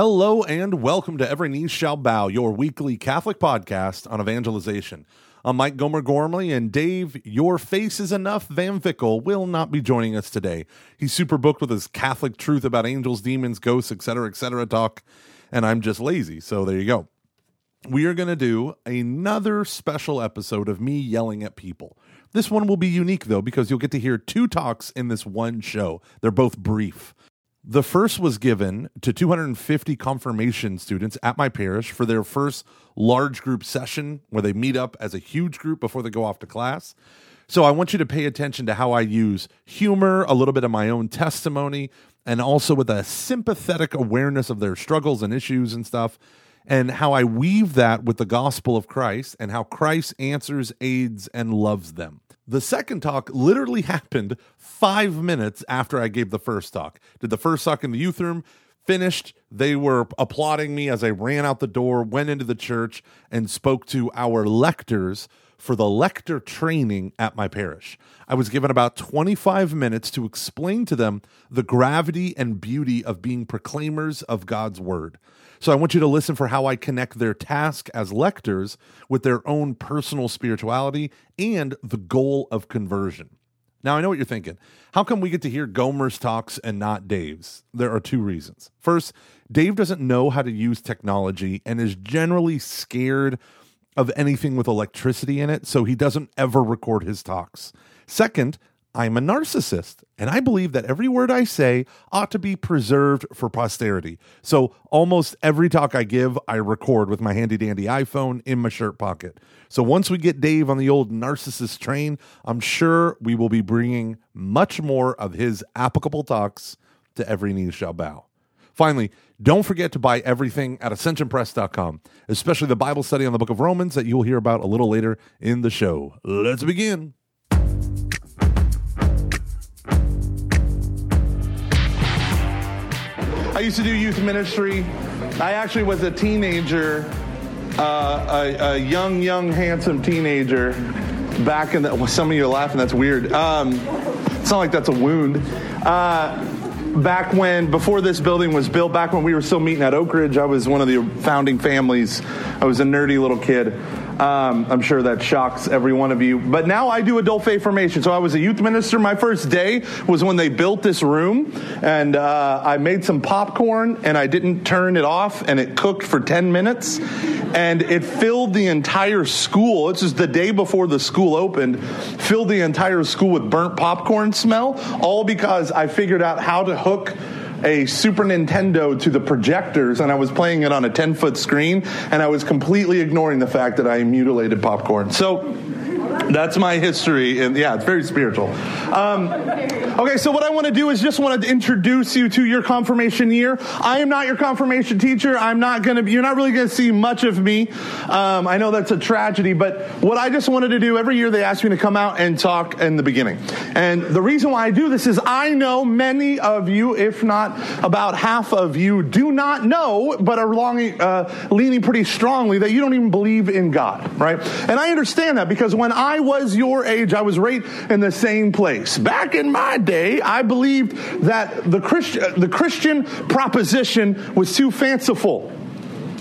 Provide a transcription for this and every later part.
Hello and welcome to Every Knee Shall Bow, your weekly Catholic podcast on evangelization. I'm Mike Gomer Gormley, and Dave, your face is enough. Van Vickle will not be joining us today. He's super booked with his Catholic truth about angels, demons, ghosts, etc., etc. talk, and I'm just lazy. So there you go. We are going to do another special episode of me yelling at people. This one will be unique though because you'll get to hear two talks in this one show. They're both brief. The first was given to 250 confirmation students at my parish for their first large group session where they meet up as a huge group before they go off to class. So I want you to pay attention to how I use humor, a little bit of my own testimony, and also with a sympathetic awareness of their struggles and issues and stuff, and how I weave that with the gospel of Christ and how Christ answers, aids, and loves them. The second talk literally happened five minutes after I gave the first talk. Did the first talk in the youth room, finished. They were applauding me as I ran out the door, went into the church, and spoke to our lectors for the lector training at my parish. I was given about 25 minutes to explain to them the gravity and beauty of being proclaimers of God's word. So I want you to listen for how I connect their task as lectors with their own personal spirituality and the goal of conversion. Now, I know what you're thinking. How come we get to hear Gomer's talks and not Dave's? There are two reasons. First, Dave doesn't know how to use technology and is generally scared of anything with electricity in it, so he doesn't ever record his talks. Second, I'm a narcissist, and I believe that every word I say ought to be preserved for posterity. So almost every talk I give, I record with my handy dandy iPhone in my shirt pocket. So once we get Dave on the old narcissist train, I'm sure we will be bringing much more of his applicable talks to every knee shall bow. Finally, don't forget to buy everything at ascensionpress.com, especially the Bible study on the book of Romans that you will hear about a little later in the show. Let's begin. I used to do youth ministry. I actually was a teenager, uh, a, a, young, young, handsome teenager back in the. Well, some of you are laughing. That's weird. Um, it's not like that's a wound. Uh, back when, before this building was built, back when we were still meeting at Oak Ridge, I was one of the founding families. I was a nerdy little kid. Um, I'm sure that shocks every one of you. But now I do adult faith formation. So I was a youth minister. My first day was when they built this room, and uh, I made some popcorn, and I didn't turn it off, and it cooked for 10 minutes, and it filled the entire school. This is the day before the school opened, filled the entire school with burnt popcorn smell, all because I figured out how to hook a Super Nintendo to the projectors and I was playing it on a 10 foot screen and I was completely ignoring the fact that I mutilated popcorn. So that's my history, and yeah, it's very spiritual. Um, okay, so what I want to do is just want to introduce you to your confirmation year. I am not your confirmation teacher. I'm not going to. You're not really going to see much of me. Um, I know that's a tragedy, but what I just wanted to do every year, they ask me to come out and talk in the beginning. And the reason why I do this is I know many of you, if not about half of you, do not know, but are longing, uh, leaning pretty strongly that you don't even believe in God, right? And I understand that because when I was your age, I was right in the same place. Back in my day, I believed that the Christian, uh, the Christian proposition was too fanciful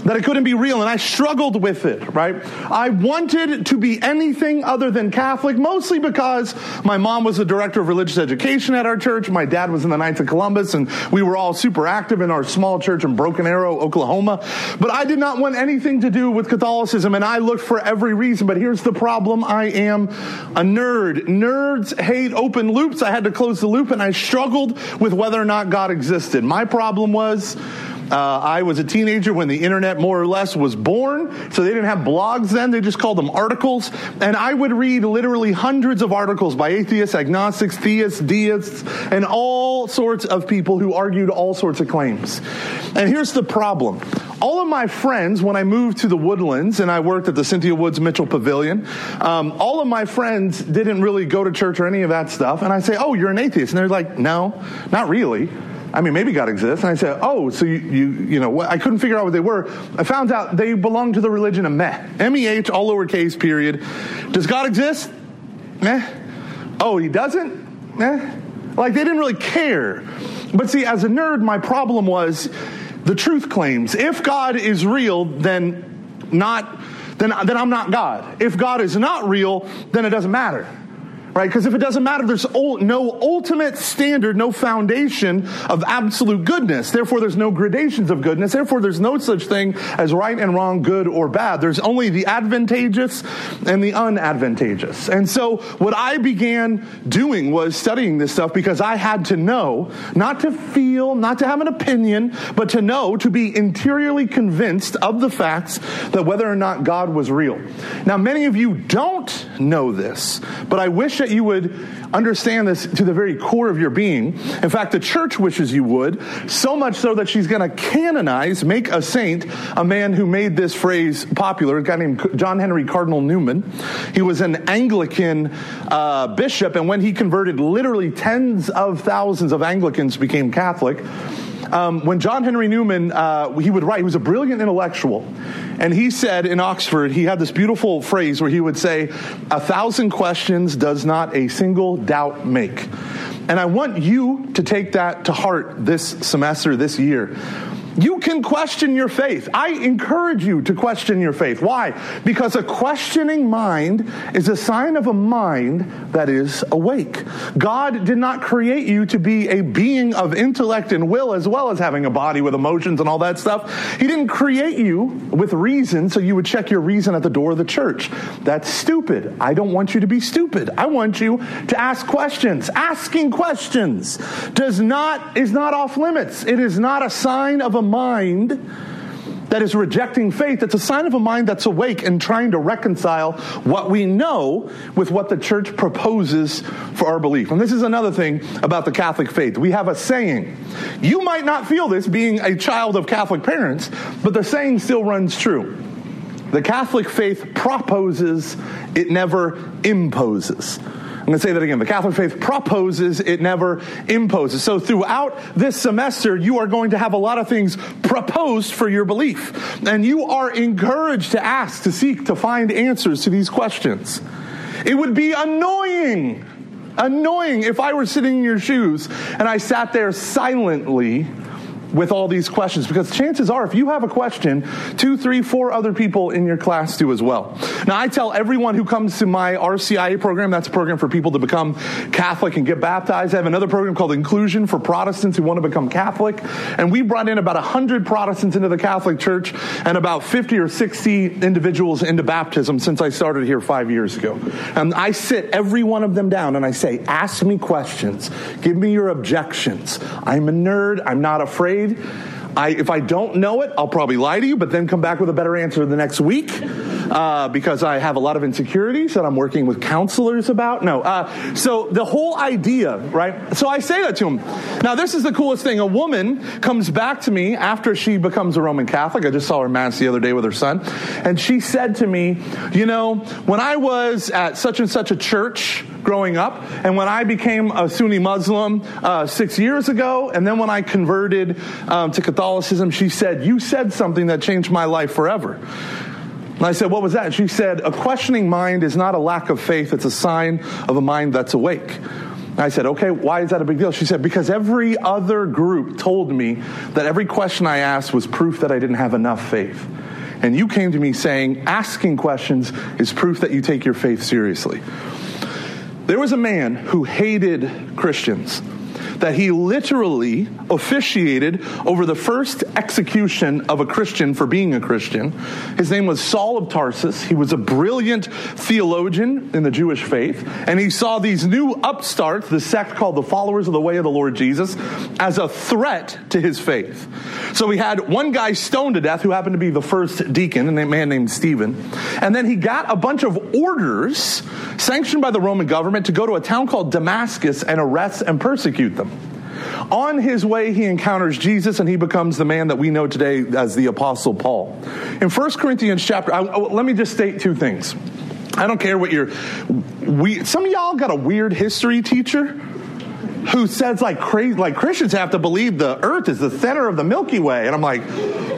that it couldn't be real, and I struggled with it, right? I wanted to be anything other than Catholic, mostly because my mom was the director of religious education at our church. My dad was in the Knights of Columbus, and we were all super active in our small church in Broken Arrow, Oklahoma. But I did not want anything to do with Catholicism, and I looked for every reason. But here's the problem I am a nerd. Nerds hate open loops. I had to close the loop, and I struggled with whether or not God existed. My problem was, uh, I was a teenager when the internet more or less was born, so they didn't have blogs then. They just called them articles. And I would read literally hundreds of articles by atheists, agnostics, theists, deists, and all sorts of people who argued all sorts of claims. And here's the problem. All of my friends, when I moved to the Woodlands and I worked at the Cynthia Woods Mitchell Pavilion, um, all of my friends didn't really go to church or any of that stuff. And I say, Oh, you're an atheist. And they're like, No, not really. I mean, maybe God exists. And I said, oh, so you, you, you know, I couldn't figure out what they were. I found out they belong to the religion of Meh. M-E-H, all lowercase, period. Does God exist? Meh. Oh, he doesn't? Meh. Like, they didn't really care. But see, as a nerd, my problem was the truth claims. If God is real, then not then, then I'm not God. If God is not real, then it doesn't matter right? Because if it doesn't matter, there's no ultimate standard, no foundation of absolute goodness. Therefore, there's no gradations of goodness. Therefore, there's no such thing as right and wrong, good or bad. There's only the advantageous and the unadvantageous. And so, what I began doing was studying this stuff because I had to know, not to feel, not to have an opinion, but to know, to be interiorly convinced of the facts that whether or not God was real. Now, many of you don't know this, but I wish that that you would understand this to the very core of your being. In fact, the church wishes you would, so much so that she's going to canonize, make a saint, a man who made this phrase popular, a guy named John Henry Cardinal Newman. He was an Anglican uh, bishop, and when he converted, literally tens of thousands of Anglicans became Catholic. Um, when John Henry Newman, uh, he would write, he was a brilliant intellectual. And he said in Oxford, he had this beautiful phrase where he would say, A thousand questions does not a single doubt make. And I want you to take that to heart this semester, this year. You can question your faith. I encourage you to question your faith. Why? Because a questioning mind is a sign of a mind that is awake. God did not create you to be a being of intellect and will as well as having a body with emotions and all that stuff. He didn't create you with reason so you would check your reason at the door of the church. That's stupid. I don't want you to be stupid. I want you to ask questions. Asking questions does not is not off limits. It is not a sign of a mind that is rejecting faith, it's a sign of a mind that's awake and trying to reconcile what we know with what the church proposes for our belief. And this is another thing about the Catholic faith. We have a saying. You might not feel this being a child of Catholic parents, but the saying still runs true. The Catholic faith proposes, it never imposes. I'm going to say that again. The Catholic faith proposes, it never imposes. So throughout this semester, you are going to have a lot of things proposed for your belief. And you are encouraged to ask, to seek, to find answers to these questions. It would be annoying, annoying if I were sitting in your shoes and I sat there silently with all these questions. Because chances are if you have a question two three four other people in your class do as well. Now i tell everyone who comes to my rcia program that's a program for people to become catholic and get baptized. I have another program called inclusion for protestants who want to become catholic. And we brought in about 100 protestants into the catholic church and about 50 or 60 individuals into baptism since i started here five years ago. And i sit every one of them down and i say ask me questions. Give me your objections. I'm a nerd. I'm not afraid I, if I don't know it, I'll probably lie to you, but then come back with a better answer the next week uh, because I have a lot of insecurities that I'm working with counselors about. No. Uh, so the whole idea, right? So I say that to him. Now, this is the coolest thing. A woman comes back to me after she becomes a Roman Catholic. I just saw her mass the other day with her son. And she said to me, You know, when I was at such and such a church, growing up. And when I became a Sunni Muslim uh, six years ago, and then when I converted um, to Catholicism, she said, You said something that changed my life forever. And I said, What was that? she said, A questioning mind is not a lack of faith, it's a sign of a mind that's awake. I said, Okay, why is that a big deal? She said, Because every other group told me that every question I asked was proof that I didn't have enough faith. And you came to me saying, Asking questions is proof that you take your faith seriously. There was a man who hated Christians that he literally officiated over the first execution of a Christian for being a Christian. His name was Saul of Tarsus. He was a brilliant theologian in the Jewish faith, and he saw these new upstarts, the sect called the Followers of the Way of the Lord Jesus, as a threat to his faith. So we had one guy stoned to death who happened to be the first deacon, a man named Stephen, and then he got a bunch of orders sanctioned by the Roman government to go to a town called Damascus and arrest and persecute them. On his way, he encounters Jesus and he becomes the man that we know today as the Apostle Paul. In 1 Corinthians chapter, I, I, let me just state two things. I don't care what your, we, some of y'all got a weird history teacher who says like crazy, like Christians have to believe the earth is the center of the Milky Way. And I'm like,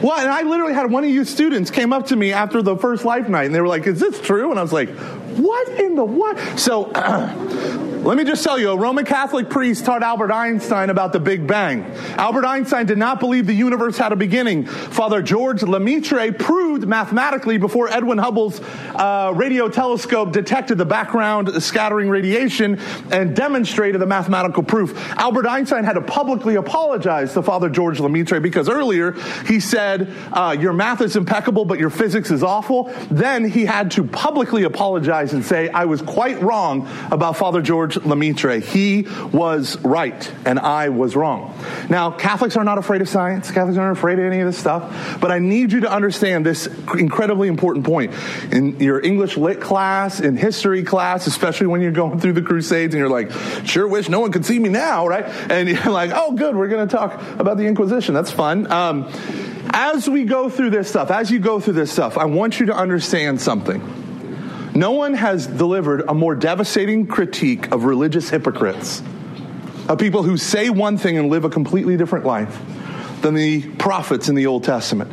what? And I literally had one of you students came up to me after the first life night and they were like, is this true? And I was like, what in the what? So, Let me just tell you, a Roman Catholic priest taught Albert Einstein about the Big Bang. Albert Einstein did not believe the universe had a beginning. Father George Lemaitre proved mathematically before Edwin Hubble's uh, radio telescope detected the background scattering radiation and demonstrated the mathematical proof. Albert Einstein had to publicly apologize to Father George Lemaitre because earlier he said, uh, Your math is impeccable, but your physics is awful. Then he had to publicly apologize and say, I was quite wrong about Father George George Lemaitre. He was right, and I was wrong. Now, Catholics are not afraid of science. Catholics aren't afraid of any of this stuff. But I need you to understand this incredibly important point. In your English lit class, in history class, especially when you're going through the Crusades and you're like, sure wish no one could see me now, right? And you're like, oh, good, we're going to talk about the Inquisition. That's fun. Um, as we go through this stuff, as you go through this stuff, I want you to understand something. No one has delivered a more devastating critique of religious hypocrites, of people who say one thing and live a completely different life, than the prophets in the Old Testament.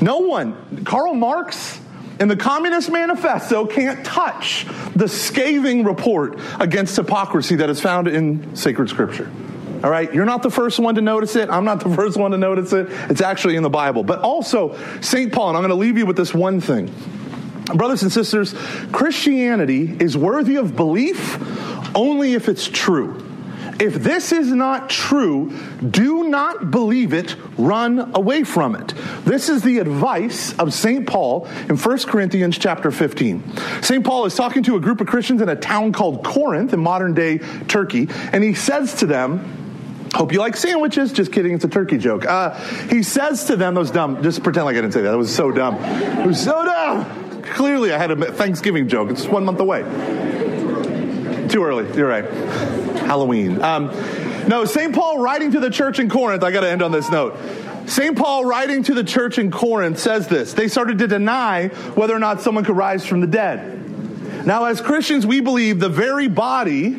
No one, Karl Marx in the Communist Manifesto can't touch the scathing report against hypocrisy that is found in sacred scripture. All right, you're not the first one to notice it. I'm not the first one to notice it. It's actually in the Bible. But also, St. Paul, and I'm going to leave you with this one thing. Brothers and sisters, Christianity is worthy of belief only if it's true. If this is not true, do not believe it, run away from it. This is the advice of St. Paul in 1 Corinthians chapter 15. St. Paul is talking to a group of Christians in a town called Corinth in modern day Turkey, and he says to them, Hope you like sandwiches. Just kidding, it's a turkey joke. Uh, he says to them, those dumb, just pretend like I didn't say that. That was so dumb. It was so dumb. Clearly, I had a Thanksgiving joke. It's one month away. Too early. You're right. Halloween. Um, no, St. Paul writing to the church in Corinth, I got to end on this note. St. Paul writing to the church in Corinth says this. They started to deny whether or not someone could rise from the dead. Now, as Christians, we believe the very body,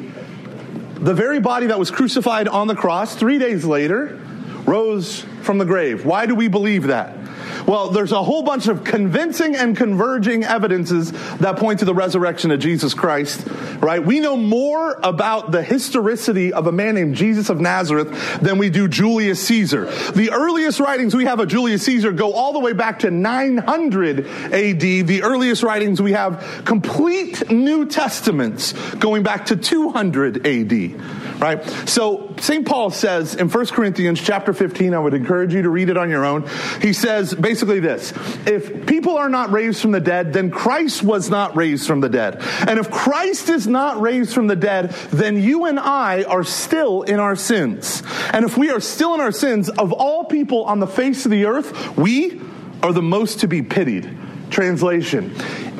the very body that was crucified on the cross three days later, rose from the grave. Why do we believe that? Well, there's a whole bunch of convincing and converging evidences that point to the resurrection of Jesus Christ, right? We know more about the historicity of a man named Jesus of Nazareth than we do Julius Caesar. The earliest writings we have of Julius Caesar go all the way back to 900 AD. The earliest writings we have complete New Testaments going back to 200 AD right? So St. Paul says in 1 Corinthians chapter 15, I would encourage you to read it on your own. He says basically this if people are not raised from the dead, then Christ was not raised from the dead. And if Christ is not raised from the dead, then you and I are still in our sins. And if we are still in our sins, of all people on the face of the earth, we are the most to be pitied. Translation.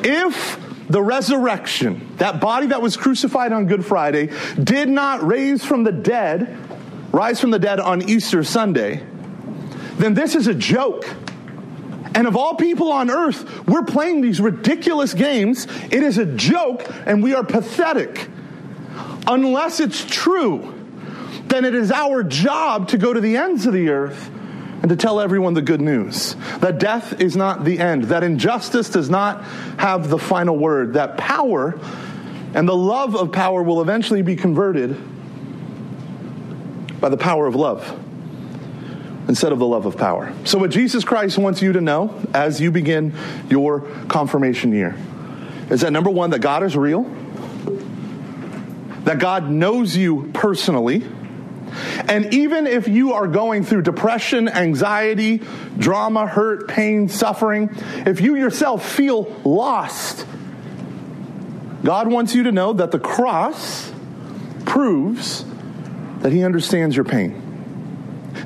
If the resurrection, that body that was crucified on Good Friday, did not raise from the dead, rise from the dead on Easter Sunday, then this is a joke. And of all people on earth, we're playing these ridiculous games. It is a joke, and we are pathetic. Unless it's true, then it is our job to go to the ends of the earth and to tell everyone the good news that death is not the end, that injustice does not have the final word, that power and the love of power will eventually be converted by the power of love instead of the love of power. So, what Jesus Christ wants you to know as you begin your confirmation year is that number one, that God is real, that God knows you personally and even if you are going through depression, anxiety, drama, hurt, pain, suffering, if you yourself feel lost, God wants you to know that the cross proves that He understands your pain.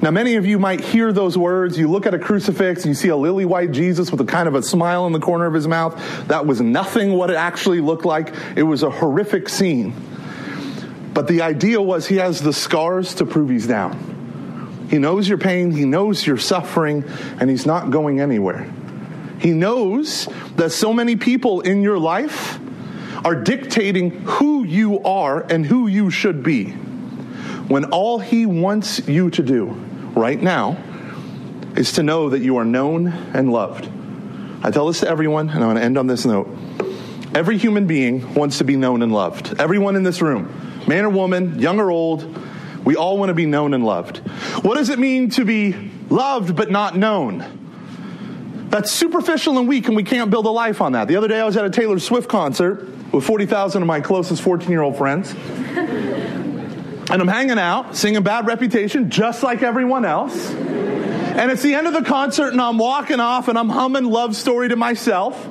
Now, many of you might hear those words. You look at a crucifix you see a lily white Jesus with a kind of a smile in the corner of his mouth. That was nothing what it actually looked like. It was a horrific scene. But the idea was he has the scars to prove he's down. He knows your pain, he knows your suffering, and he's not going anywhere. He knows that so many people in your life are dictating who you are and who you should be. When all he wants you to do right now is to know that you are known and loved. I tell this to everyone, and I'm going to end on this note. Every human being wants to be known and loved. Everyone in this room man or woman, young or old, we all want to be known and loved. What does it mean to be loved but not known? That's superficial and weak, and we can't build a life on that. The other day, I was at a Taylor Swift concert with 40,000 of my closest 14 year old friends. And I'm hanging out, singing Bad Reputation, just like everyone else. And it's the end of the concert, and I'm walking off, and I'm humming Love Story to myself,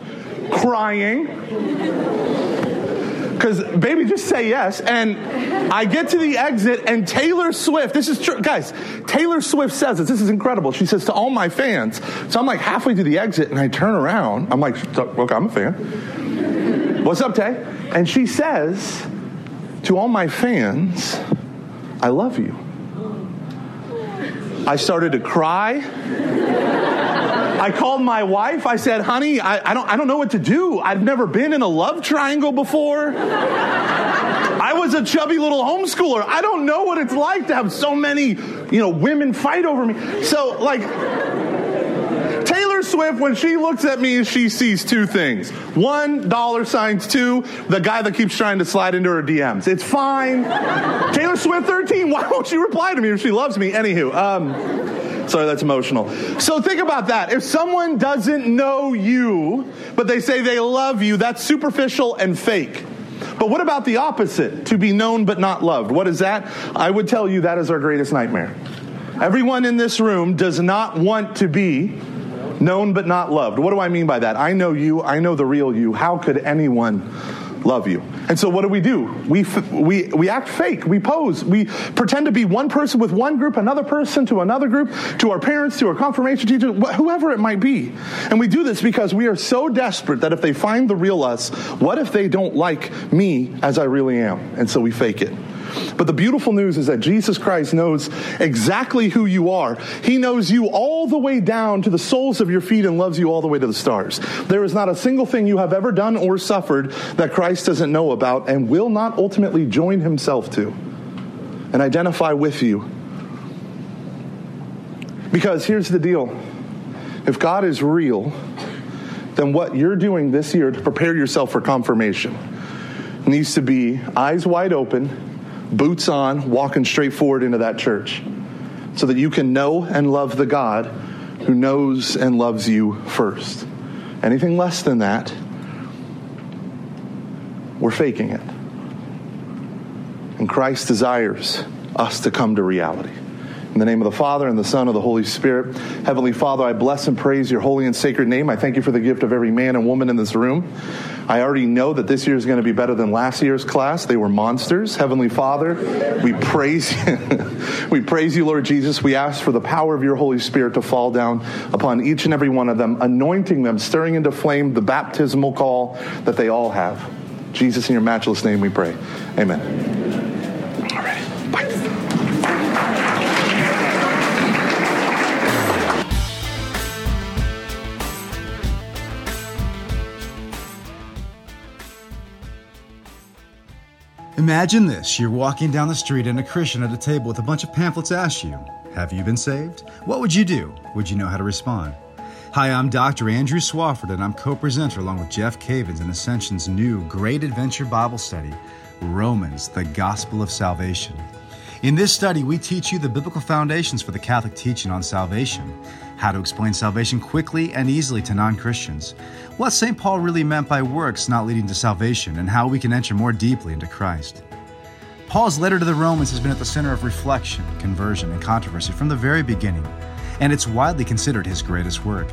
crying. Because, baby, just say yes. And I get to the exit, and Taylor Swift, this is true, guys, Taylor Swift says this. This is incredible. She says to all my fans, so I'm like halfway to the exit, and I turn around. I'm like, look, I'm a fan. What's up, Tay? And she says to all my fans, I love you. I started to cry. I called my wife. I said, honey, I, I, don't, I don't know what to do. I've never been in a love triangle before. I was a chubby little homeschooler. I don't know what it's like to have so many, you know, women fight over me. So, like, Taylor Swift, when she looks at me, she sees two things. One, dollar signs. Two, the guy that keeps trying to slide into her DMs. It's fine. Taylor Swift 13, why won't she reply to me if she loves me? Anywho, um, sorry, that's emotional. So think about that. If someone doesn't know you, but they say they love you, that's superficial and fake. But what about the opposite? To be known but not loved. What is that? I would tell you that is our greatest nightmare. Everyone in this room does not want to be known but not loved. What do I mean by that? I know you, I know the real you. How could anyone love you? And so what do we do? We, we, we act fake. We pose. We pretend to be one person with one group, another person to another group, to our parents, to our confirmation teacher, whoever it might be. And we do this because we are so desperate that if they find the real us, what if they don't like me as I really am? And so we fake it. But the beautiful news is that Jesus Christ knows exactly who you are. He knows you all the way down to the soles of your feet and loves you all the way to the stars. There is not a single thing you have ever done or suffered that Christ doesn't know about and will not ultimately join himself to and identify with you. Because here's the deal if God is real, then what you're doing this year to prepare yourself for confirmation needs to be eyes wide open boots on, walking straight forward into that church so that you can know and love the God who knows and loves you first. Anything less than that, we're faking it. And Christ desires us to come to reality. In the name of the Father, and the Son, and the Holy Spirit. Heavenly Father, I bless and praise your holy and sacred name. I thank you for the gift of every man and woman in this room. I already know that this year is going to be better than last year's class. They were monsters. Heavenly Father, we praise you. we praise you, Lord Jesus. We ask for the power of your Holy Spirit to fall down upon each and every one of them, anointing them, stirring into flame the baptismal call that they all have. Jesus, in your matchless name we pray. Amen. Imagine this you're walking down the street and a Christian at a table with a bunch of pamphlets asks you, Have you been saved? What would you do? Would you know how to respond? Hi, I'm Dr. Andrew Swafford, and I'm co presenter along with Jeff Cavins in Ascension's new Great Adventure Bible study, Romans, the Gospel of Salvation. In this study, we teach you the biblical foundations for the Catholic teaching on salvation, how to explain salvation quickly and easily to non Christians what St. Paul really meant by works not leading to salvation, and how we can enter more deeply into Christ. Paul's letter to the Romans has been at the center of reflection, conversion, and controversy from the very beginning, and it's widely considered his greatest work.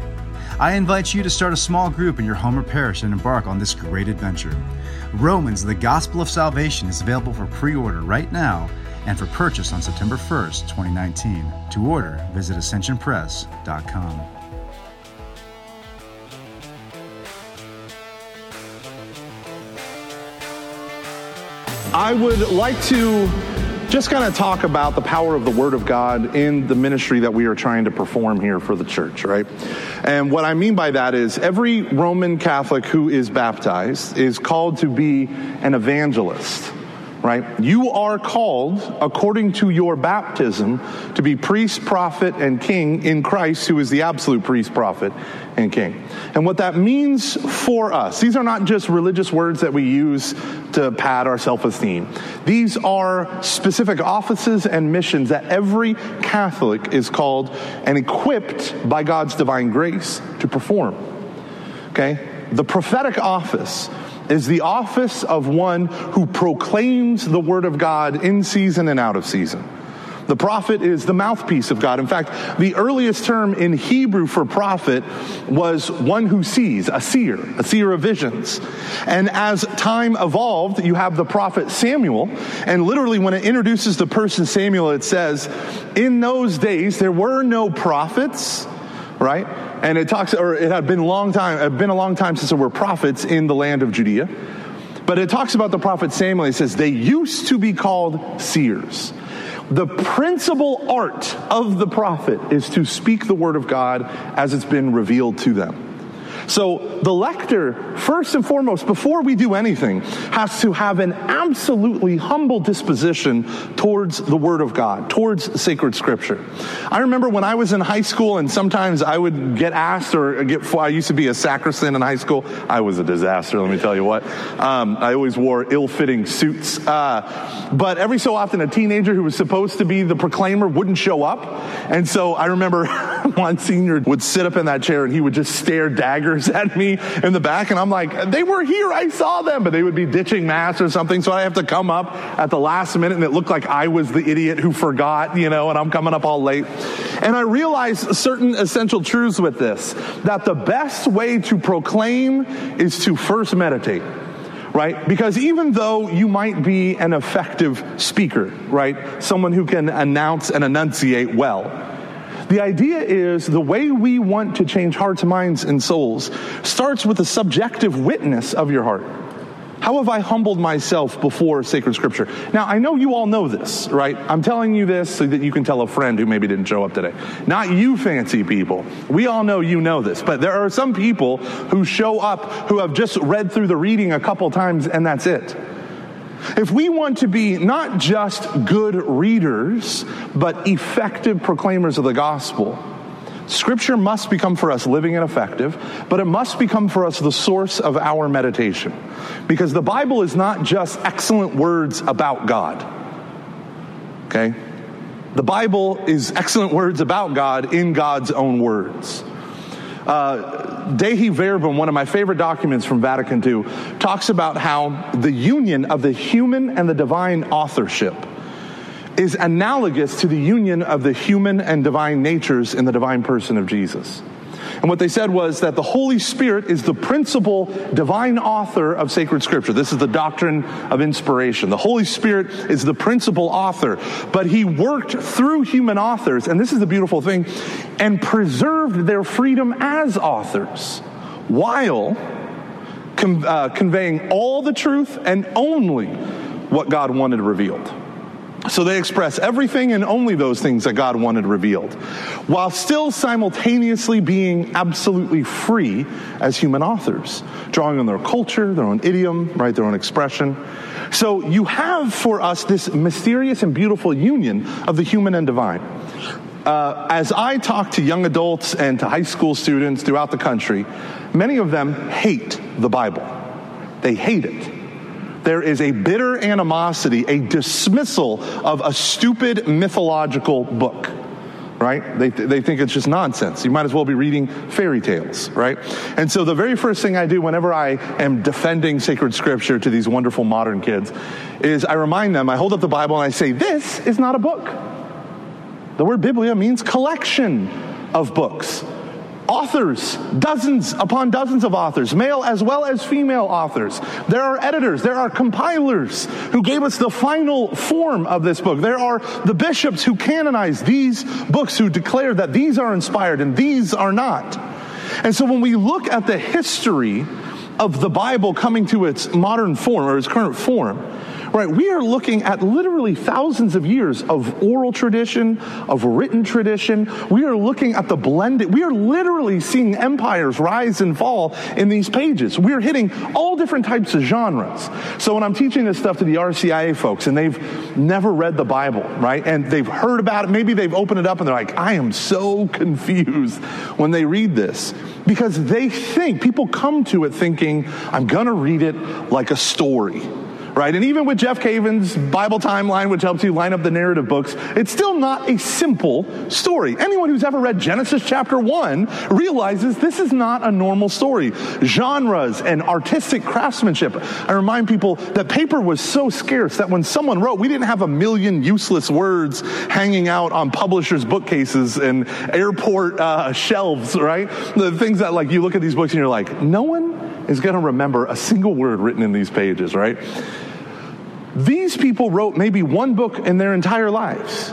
I invite you to start a small group in your home or parish and embark on this great adventure. Romans, the Gospel of Salvation, is available for pre order right now and for purchase on September 1st, 2019. To order, visit ascensionpress.com. I would like to just kind of talk about the power of the Word of God in the ministry that we are trying to perform here for the church, right? And what I mean by that is every Roman Catholic who is baptized is called to be an evangelist. Right? You are called, according to your baptism, to be priest, prophet, and king in Christ, who is the absolute priest, prophet, and king. And what that means for us, these are not just religious words that we use to pad our self esteem. These are specific offices and missions that every Catholic is called and equipped by God's divine grace to perform. Okay? The prophetic office is the office of one who proclaims the word of God in season and out of season. The prophet is the mouthpiece of God. In fact, the earliest term in Hebrew for prophet was one who sees, a seer, a seer of visions. And as time evolved, you have the prophet Samuel. And literally, when it introduces the person Samuel, it says, In those days, there were no prophets, right? And it talks, or it had been a long time, it had been a long time since there were prophets in the land of Judea. But it talks about the prophet Samuel. He says, they used to be called seers. The principal art of the prophet is to speak the word of God as it's been revealed to them. So the lector, first and foremost, before we do anything, has to have an absolutely humble disposition towards the Word of God, towards sacred Scripture. I remember when I was in high school, and sometimes I would get asked or get. I used to be a sacristan in high school. I was a disaster. Let me tell you what. Um, I always wore ill-fitting suits, uh, but every so often, a teenager who was supposed to be the proclaimer wouldn't show up, and so I remember one senior would sit up in that chair and he would just stare daggers at me in the back, and I'm like, they were here, I saw them, but they would be ditching mass or something, so I have to come up at the last minute, and it looked like I was the idiot who forgot, you know, and I'm coming up all late. And I realized certain essential truths with this that the best way to proclaim is to first meditate right? Because even though you might be an effective speaker, right? Someone who can announce and enunciate well, the idea is the way we want to change hearts, minds, and souls starts with the subjective witness of your heart. How have I humbled myself before sacred scripture? Now, I know you all know this, right? I'm telling you this so that you can tell a friend who maybe didn't show up today. Not you fancy people. We all know you know this, but there are some people who show up who have just read through the reading a couple times and that's it. If we want to be not just good readers, but effective proclaimers of the gospel, Scripture must become for us living and effective, but it must become for us the source of our meditation. Because the Bible is not just excellent words about God. Okay? The Bible is excellent words about God in God's own words. Uh, Dei Verbum, one of my favorite documents from Vatican II, talks about how the union of the human and the divine authorship is analogous to the union of the human and divine natures in the divine person of Jesus. And what they said was that the Holy Spirit is the principal divine author of sacred scripture. This is the doctrine of inspiration. The Holy Spirit is the principal author, but he worked through human authors, and this is the beautiful thing, and preserved their freedom as authors while uh, conveying all the truth and only what God wanted revealed. So they express everything and only those things that God wanted revealed, while still simultaneously being absolutely free as human authors, drawing on their culture, their own idiom, right, their own expression. So you have for us this mysterious and beautiful union of the human and divine. Uh, as I talk to young adults and to high school students throughout the country, many of them hate the Bible. They hate it there is a bitter animosity, a dismissal of a stupid mythological book right? They, they think it's just nonsense. You might as well be reading fairy tales, right? And so the very first thing I do whenever I am defending sacred scripture to these wonderful modern kids is I remind them, I hold up the Bible and I say, this is not a book. The word biblia means collection of books authors, dozens upon dozens of authors, male as well as female authors. There are editors, there are compilers who gave us the final form of this book. There are the bishops who canonized these books, who declare that these are inspired and these are not. And so when we look at the history of the Bible coming to its modern form or its current form, Right, we are looking at literally thousands of years of oral tradition, of written tradition. We are looking at the blended, we are literally seeing empires rise and fall in these pages. We are hitting all different types of genres. So when I'm teaching this stuff to the RCIA folks and they've never read the Bible, right, and they've heard about it, maybe they've opened it up and they're like, I am so confused when they read this because they think, people come to it thinking, I'm going to read it like a story right? And even with Jeff Cavins' Bible timeline, which helps you line up the narrative books, it's still not a simple story. Anyone who's ever read Genesis chapter 1 realizes this is not a normal story. Genres and artistic craftsmanship. I remind people that paper was so scarce that when someone wrote, we didn't have a million useless words hanging out on publishers' bookcases and airport uh, shelves, right? The things that, like, you look at these books and you're like, no one is going to remember a single word written in these pages, right? These people wrote maybe one book in their entire lives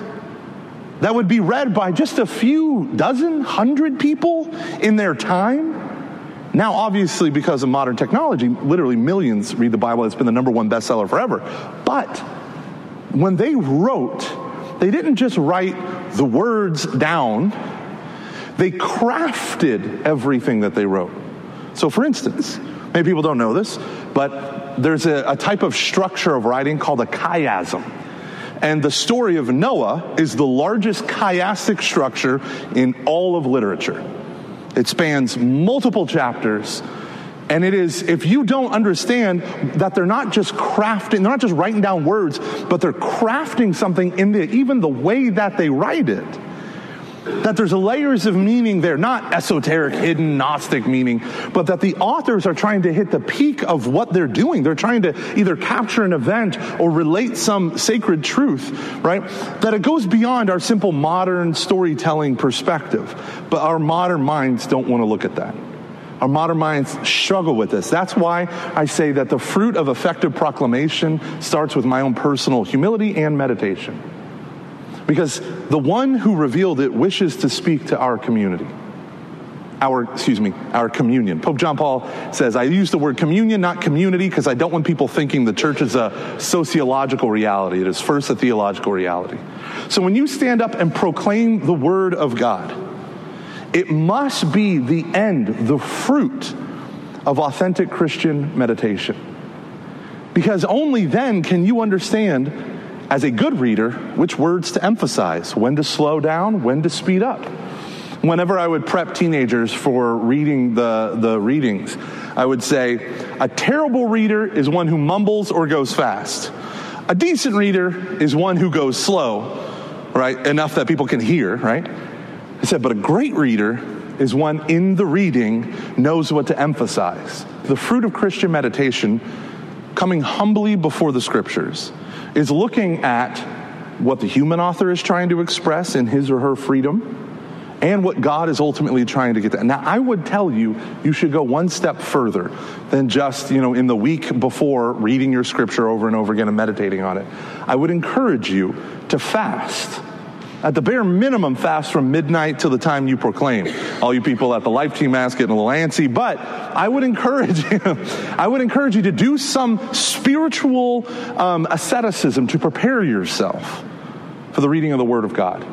that would be read by just a few dozen, hundred people in their time. Now, obviously, because of modern technology, literally millions read the Bible. It's been the number one bestseller forever. But when they wrote, they didn't just write the words down, they crafted everything that they wrote. So, for instance, maybe people don't know this, but there's a, a type of structure of writing called a chiasm. And the story of Noah is the largest chiastic structure in all of literature. It spans multiple chapters. And it is, if you don't understand that they're not just crafting, they're not just writing down words, but they're crafting something in the, even the way that they write it that there's layers of meaning there, not esoteric, hidden, Gnostic meaning, but that the authors are trying to hit the peak of what they're doing. They're trying to either capture an event or relate some sacred truth, right? That it goes beyond our simple modern storytelling perspective. But our modern minds don't want to look at that. Our modern minds struggle with this. That's why I say that the fruit of effective proclamation starts with my own personal humility and meditation because the one who revealed it wishes to speak to our community. Our, excuse me, our communion. Pope John Paul says, I use the word communion, not community, because I don't want people thinking the church is a sociological reality. It is first a theological reality. So when you stand up and proclaim the word of God, it must be the end, the fruit of authentic Christian meditation. Because only then can you understand as a good reader, which words to emphasize, when to slow down, when to speed up. Whenever I would prep teenagers for reading the, the readings, I would say, a terrible reader is one who mumbles or goes fast. A decent reader is one who goes slow, right? Enough that people can hear, right? I said, but a great reader is one in the reading knows what to emphasize. The fruit of Christian meditation coming humbly before the scriptures is looking at what the human author is trying to express in his or her freedom and what God is ultimately trying to get to. Now, I would tell you, you should go one step further than just, you know, in the week before reading your scripture over and over again and meditating on it. I would encourage you to fast at the bare minimum, fast from midnight till the time you proclaim. All you people at the Life Teen ask getting a little antsy, but I would encourage you, I would encourage you to do some spiritual um, asceticism to prepare yourself for the reading of the Word of God.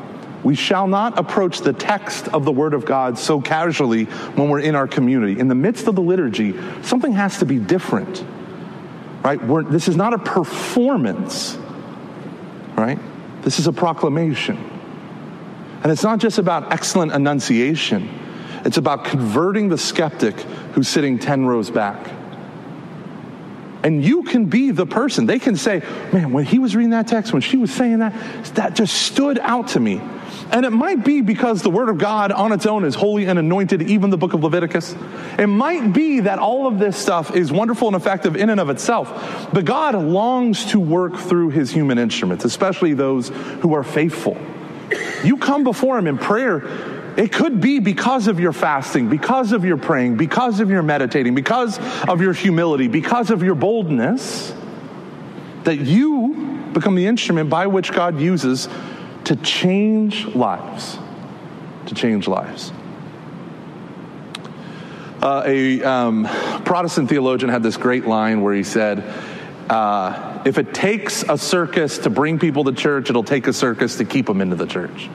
We shall not approach the text of the Word of God so casually when we're in our community. In the midst of the liturgy, something has to be different, right? We're, this is not a performance, right? This is a proclamation. And it's not just about excellent enunciation, it's about converting the skeptic who's sitting 10 rows back. And you can be the person. They can say, man, when he was reading that text, when she was saying that, that just stood out to me. And it might be because the Word of God on its own is holy and anointed, even the book of Leviticus. It might be that all of this stuff is wonderful and effective in and of itself. But God longs to work through his human instruments, especially those who are faithful. You come before Him in prayer. It could be because of your fasting, because of your praying, because of your meditating, because of your humility, because of your boldness, that you become the instrument by which God uses to change lives. To change lives. Uh, a um, Protestant theologian had this great line where he said, uh, if it takes a circus to bring people to church, it'll take a circus to keep them into the church.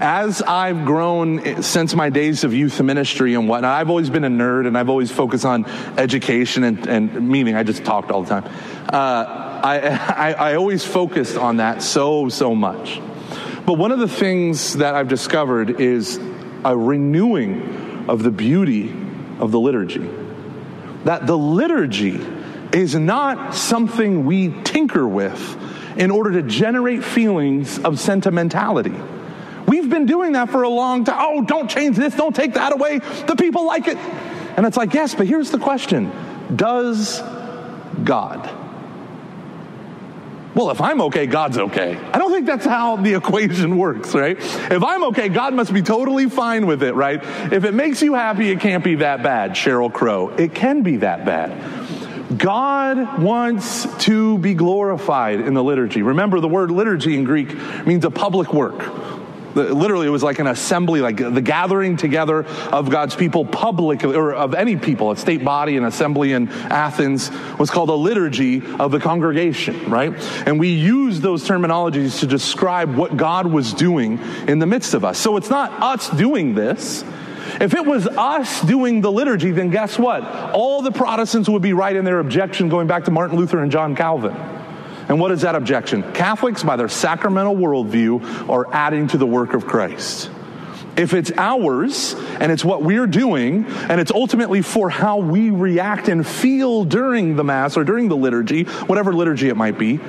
As I've grown since my days of youth ministry and whatnot, I've always been a nerd and I've always focused on education and, and meaning. I just talked all the time. Uh, I, I, I always focused on that so, so much. But one of the things that I've discovered is a renewing of the beauty of the liturgy. That the liturgy is not something we tinker with in order to generate feelings of sentimentality. We've been doing that for a long time. Oh, don't change this, don't take that away. The people like it. And it's like, yes, but here's the question Does God? Well, if I'm okay, God's okay. I don't think that's how the equation works, right? If I'm okay, God must be totally fine with it, right? If it makes you happy, it can't be that bad, Cheryl Crow. It can be that bad. God wants to be glorified in the liturgy. Remember, the word liturgy in Greek means a public work. Literally, it was like an assembly, like the gathering together of God's people publicly, or of any people, a state body, an assembly in Athens was called a liturgy of the congregation, right? And we use those terminologies to describe what God was doing in the midst of us. So it's not us doing this. If it was us doing the liturgy, then guess what? All the Protestants would be right in their objection going back to Martin Luther and John Calvin. And what is that objection? Catholics, by their sacramental worldview, are adding to the work of Christ. If it's ours and it's what we're doing and it's ultimately for how we react and feel during the Mass or during the liturgy, whatever liturgy it might be,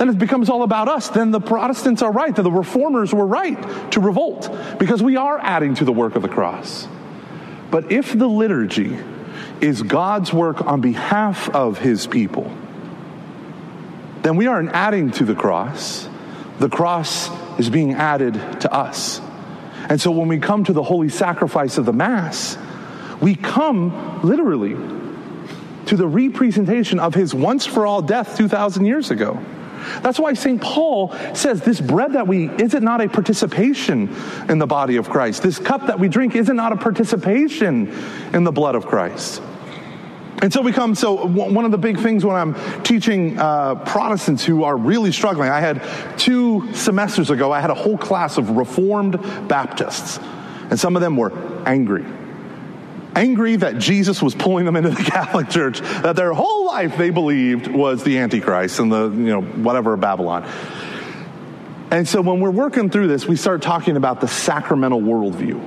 then it becomes all about us. Then the Protestants are right, that the Reformers were right to revolt because we are adding to the work of the cross. But if the liturgy is God's work on behalf of his people, then we aren't adding to the cross. The cross is being added to us. And so when we come to the holy sacrifice of the Mass, we come literally to the representation of his once for all death 2,000 years ago. That's why St. Paul says this bread that we, is it not a participation in the body of Christ? This cup that we drink, is it not a participation in the blood of Christ? And so we come, so one of the big things when I'm teaching uh, Protestants who are really struggling, I had two semesters ago, I had a whole class of Reformed Baptists, and some of them were angry. Angry that Jesus was pulling them into the Catholic Church, that their whole life they believed was the Antichrist and the, you know, whatever Babylon. And so when we're working through this, we start talking about the sacramental worldview.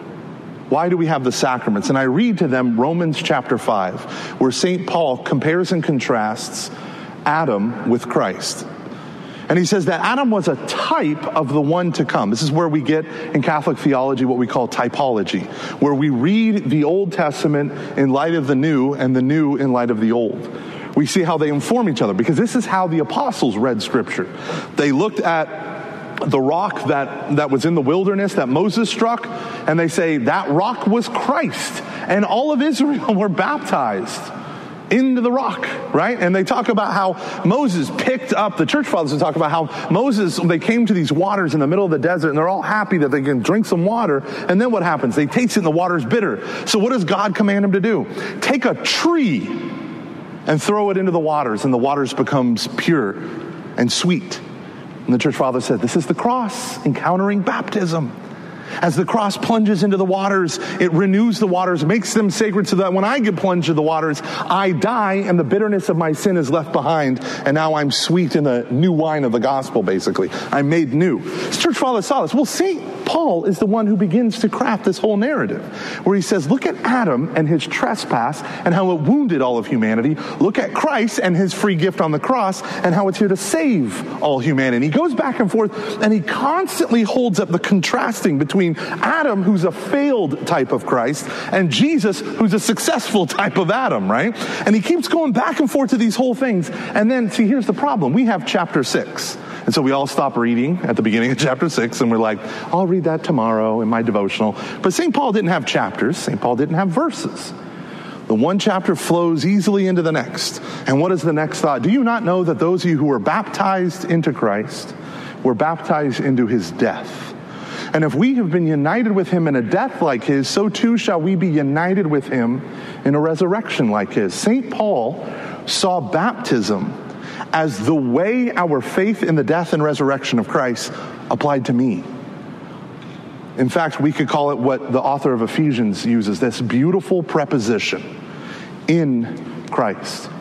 Why do we have the sacraments? And I read to them Romans chapter 5, where St. Paul compares and contrasts Adam with Christ. And he says that Adam was a type of the one to come. This is where we get in Catholic theology what we call typology, where we read the Old Testament in light of the New and the New in light of the Old. We see how they inform each other because this is how the apostles read Scripture. They looked at the rock that, that was in the wilderness that Moses struck, and they say that rock was Christ. And all of Israel were baptized into the rock, right? And they talk about how Moses picked up, the church fathers and talk about how Moses, they came to these waters in the middle of the desert and they're all happy that they can drink some water. And then what happens? They taste it and the water's bitter. So what does God command them to do? Take a tree and throw it into the waters and the waters becomes pure and sweet. And the church father said, This is the cross encountering baptism. As the cross plunges into the waters, it renews the waters, makes them sacred so that when I get plunged into the waters, I die and the bitterness of my sin is left behind. And now I'm sweet in the new wine of the gospel, basically. I'm made new. Church father this. Well, St. Paul is the one who begins to craft this whole narrative, where he says, Look at Adam and his trespass and how it wounded all of humanity. Look at Christ and his free gift on the cross and how it's here to save all humanity. He goes back and forth and he constantly holds up the contrasting between Adam, who's a failed type of Christ, and Jesus, who's a successful type of Adam, right? And he keeps going back and forth to these whole things. And then, see, here's the problem we have chapter six. And so we all stop reading at the beginning of chapter six and we're like, I'll read that tomorrow in my devotional. But St. Paul didn't have chapters, St. Paul didn't have verses. The one chapter flows easily into the next. And what is the next thought? Do you not know that those of you who were baptized into Christ were baptized into his death? And if we have been united with him in a death like his, so too shall we be united with him in a resurrection like his. St. Paul saw baptism as the way our faith in the death and resurrection of Christ applied to me. In fact, we could call it what the author of Ephesians uses this beautiful preposition in Christ.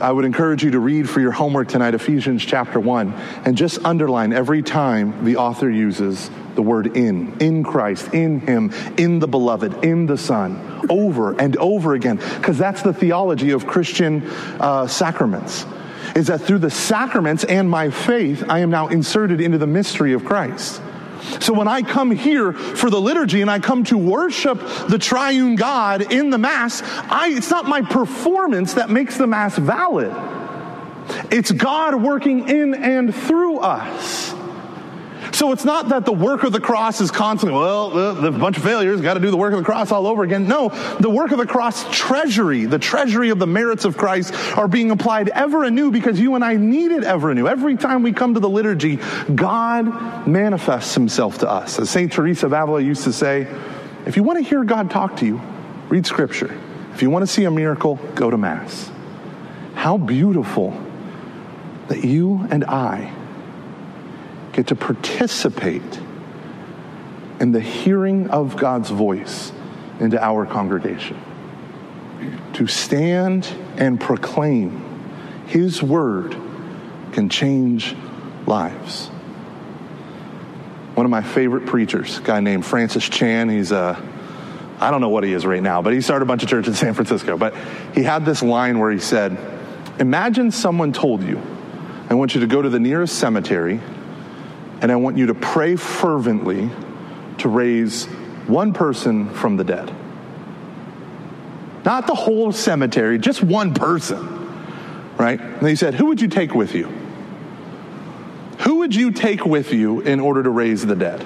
I would encourage you to read for your homework tonight Ephesians chapter 1 and just underline every time the author uses the word in, in Christ, in Him, in the beloved, in the Son, over and over again, because that's the theology of Christian uh, sacraments. Is that through the sacraments and my faith, I am now inserted into the mystery of Christ. So when I come here for the liturgy and I come to worship the triune God in the Mass, I, it's not my performance that makes the Mass valid. It's God working in and through us. So it's not that the work of the cross is constantly, well, the, the bunch of failures, got to do the work of the cross all over again. No, the work of the cross treasury, the treasury of the merits of Christ are being applied ever anew because you and I need it ever anew. Every time we come to the liturgy, God manifests himself to us. As St. Teresa of Avila used to say, if you want to hear God talk to you, read scripture. If you want to see a miracle, go to Mass. How beautiful that you and I get to participate in the hearing of God's voice into our congregation. To stand and proclaim His word can change lives. One of my favorite preachers, guy named Francis Chan, he's a I don't know what he is right now, but he started a bunch of churches in San Francisco. But he had this line where he said, Imagine someone told you, I want you to go to the nearest cemetery and I want you to pray fervently to raise one person from the dead. Not the whole cemetery, just one person, right? And he said, Who would you take with you? Who would you take with you in order to raise the dead?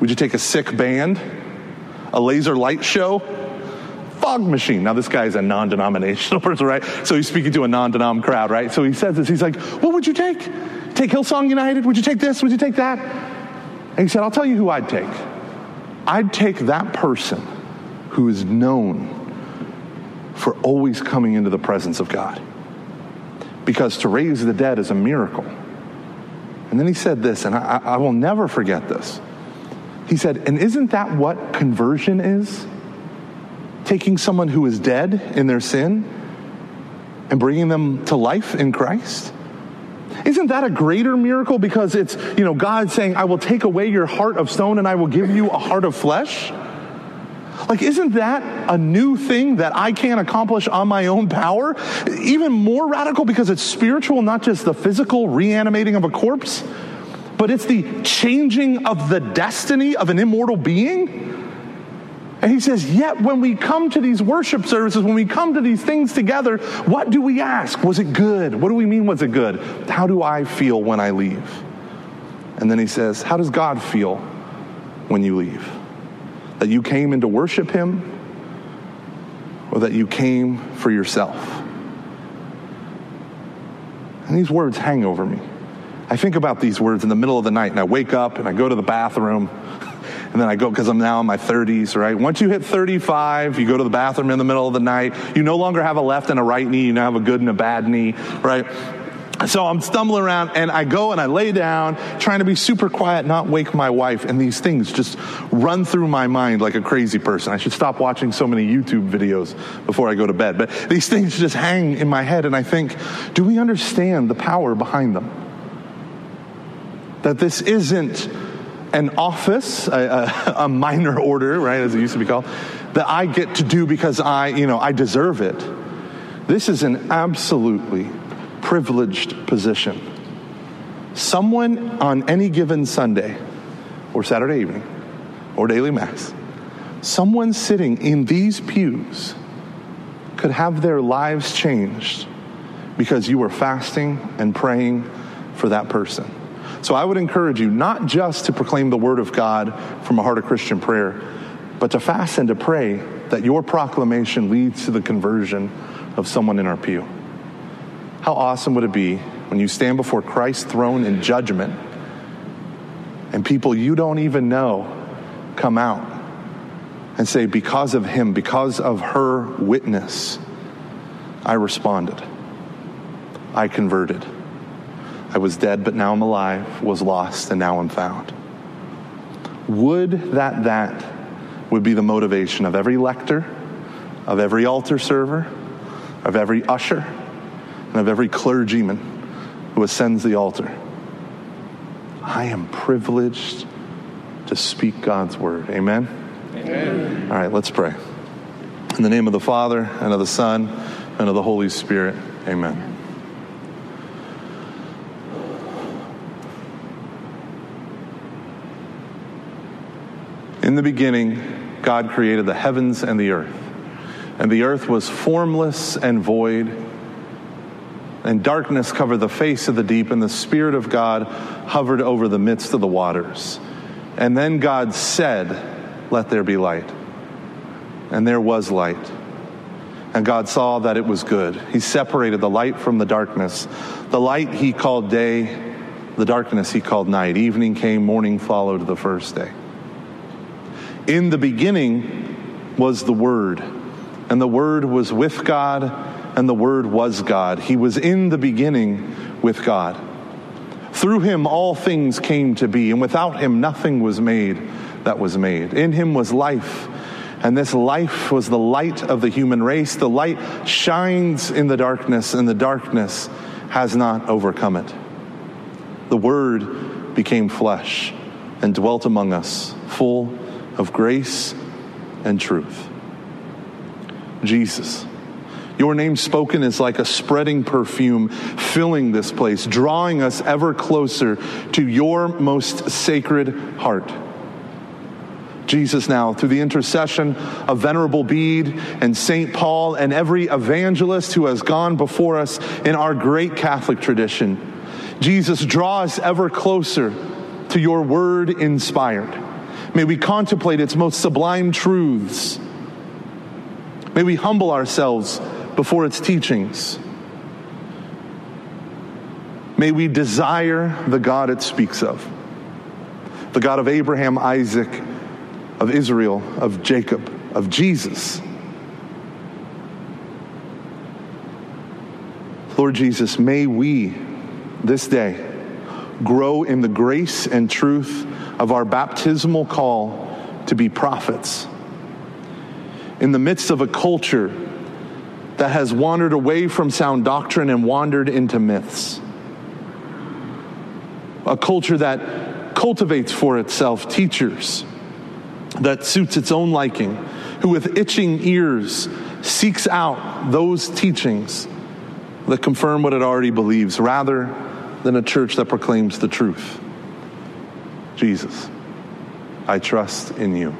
Would you take a sick band? A laser light show? Fog machine. Now, this guy is a non denominational person, right? So he's speaking to a non denom crowd, right? So he says this. He's like, What would you take? Take Hillsong United? Would you take this? Would you take that? And he said, I'll tell you who I'd take. I'd take that person who is known for always coming into the presence of God. Because to raise the dead is a miracle. And then he said this, and I, I will never forget this. He said, And isn't that what conversion is? Taking someone who is dead in their sin and bringing them to life in Christ? Isn't that a greater miracle because it's, you know, God saying, I will take away your heart of stone and I will give you a heart of flesh? Like, isn't that a new thing that I can't accomplish on my own power? Even more radical because it's spiritual, not just the physical reanimating of a corpse, but it's the changing of the destiny of an immortal being? And he says, Yet when we come to these worship services, when we come to these things together, what do we ask? Was it good? What do we mean, was it good? How do I feel when I leave? And then he says, How does God feel when you leave? That you came in to worship him or that you came for yourself? And these words hang over me. I think about these words in the middle of the night and I wake up and I go to the bathroom and then I go because I'm now in my 30s, right? Once you hit 35, you go to the bathroom in the middle of the night. You no longer have a left and a right knee. You now have a good and a bad knee, right? So I'm stumbling around and I go and I lay down, trying to be super quiet, not wake my wife, and these things just run through my mind like a crazy person. I should stop watching so many YouTube videos before I go to bed. But these things just hang in my head, and I think, do we understand the power behind them? That this isn't an office, a, a, a, minor order, right, as it used to be called, that I get to do because I, you know, I deserve it. This is an absolutely privileged position. Someone on any given Sunday or Saturday evening or daily mass, someone sitting in these pews could have their lives changed because you were fasting and praying for that person. So I would encourage you not just to proclaim the word of God from a heart of Christian prayer, but to fast and to pray that your proclamation leads to the conversion of someone in our pew. How awesome would it be when you stand before Christ's throne in judgment and people you don't even know come out and say, Because of him, because of her witness, I responded. I converted. I was dead, but now I'm alive, was lost, and now I'm found. Would that that would be the motivation of every lector, of every altar server, of every usher, and of every clergyman who ascends the altar. I am privileged to speak God's word. Amen? Amen. All right, let's pray. In the name of the Father, and of the Son, and of the Holy Spirit. Amen. In the beginning, God created the heavens and the earth. And the earth was formless and void, and darkness covered the face of the deep, and the Spirit of God hovered over the midst of the waters. And then God said, Let there be light. And there was light. And God saw that it was good. He separated the light from the darkness. The light he called day, the darkness he called night. Evening came, morning followed the first day. In the beginning was the Word, and the Word was with God, and the Word was God. He was in the beginning with God. Through him all things came to be, and without him nothing was made that was made. In him was life, and this life was the light of the human race. The light shines in the darkness, and the darkness has not overcome it. The Word became flesh and dwelt among us, full of grace and truth. Jesus. Your name spoken is like a spreading perfume, filling this place, drawing us ever closer to your most sacred heart. Jesus, now, through the intercession of Venerable Bede and St. Paul and every evangelist who has gone before us in our great Catholic tradition, Jesus, draw us ever closer to your word inspired. May we contemplate its most sublime truths. May we humble ourselves before its teachings. May we desire the God it speaks of the God of Abraham, Isaac, of Israel, of Jacob, of Jesus. Lord Jesus, may we this day grow in the grace and truth of our baptismal call to be prophets. In the midst of a culture that has wandered away from sound doctrine and wandered into myths, a culture that cultivates for itself teachers that suits its own liking, who with itching ears seeks out those teachings that confirm what it already believes rather than a church that proclaims the truth. Jesus, I trust in you.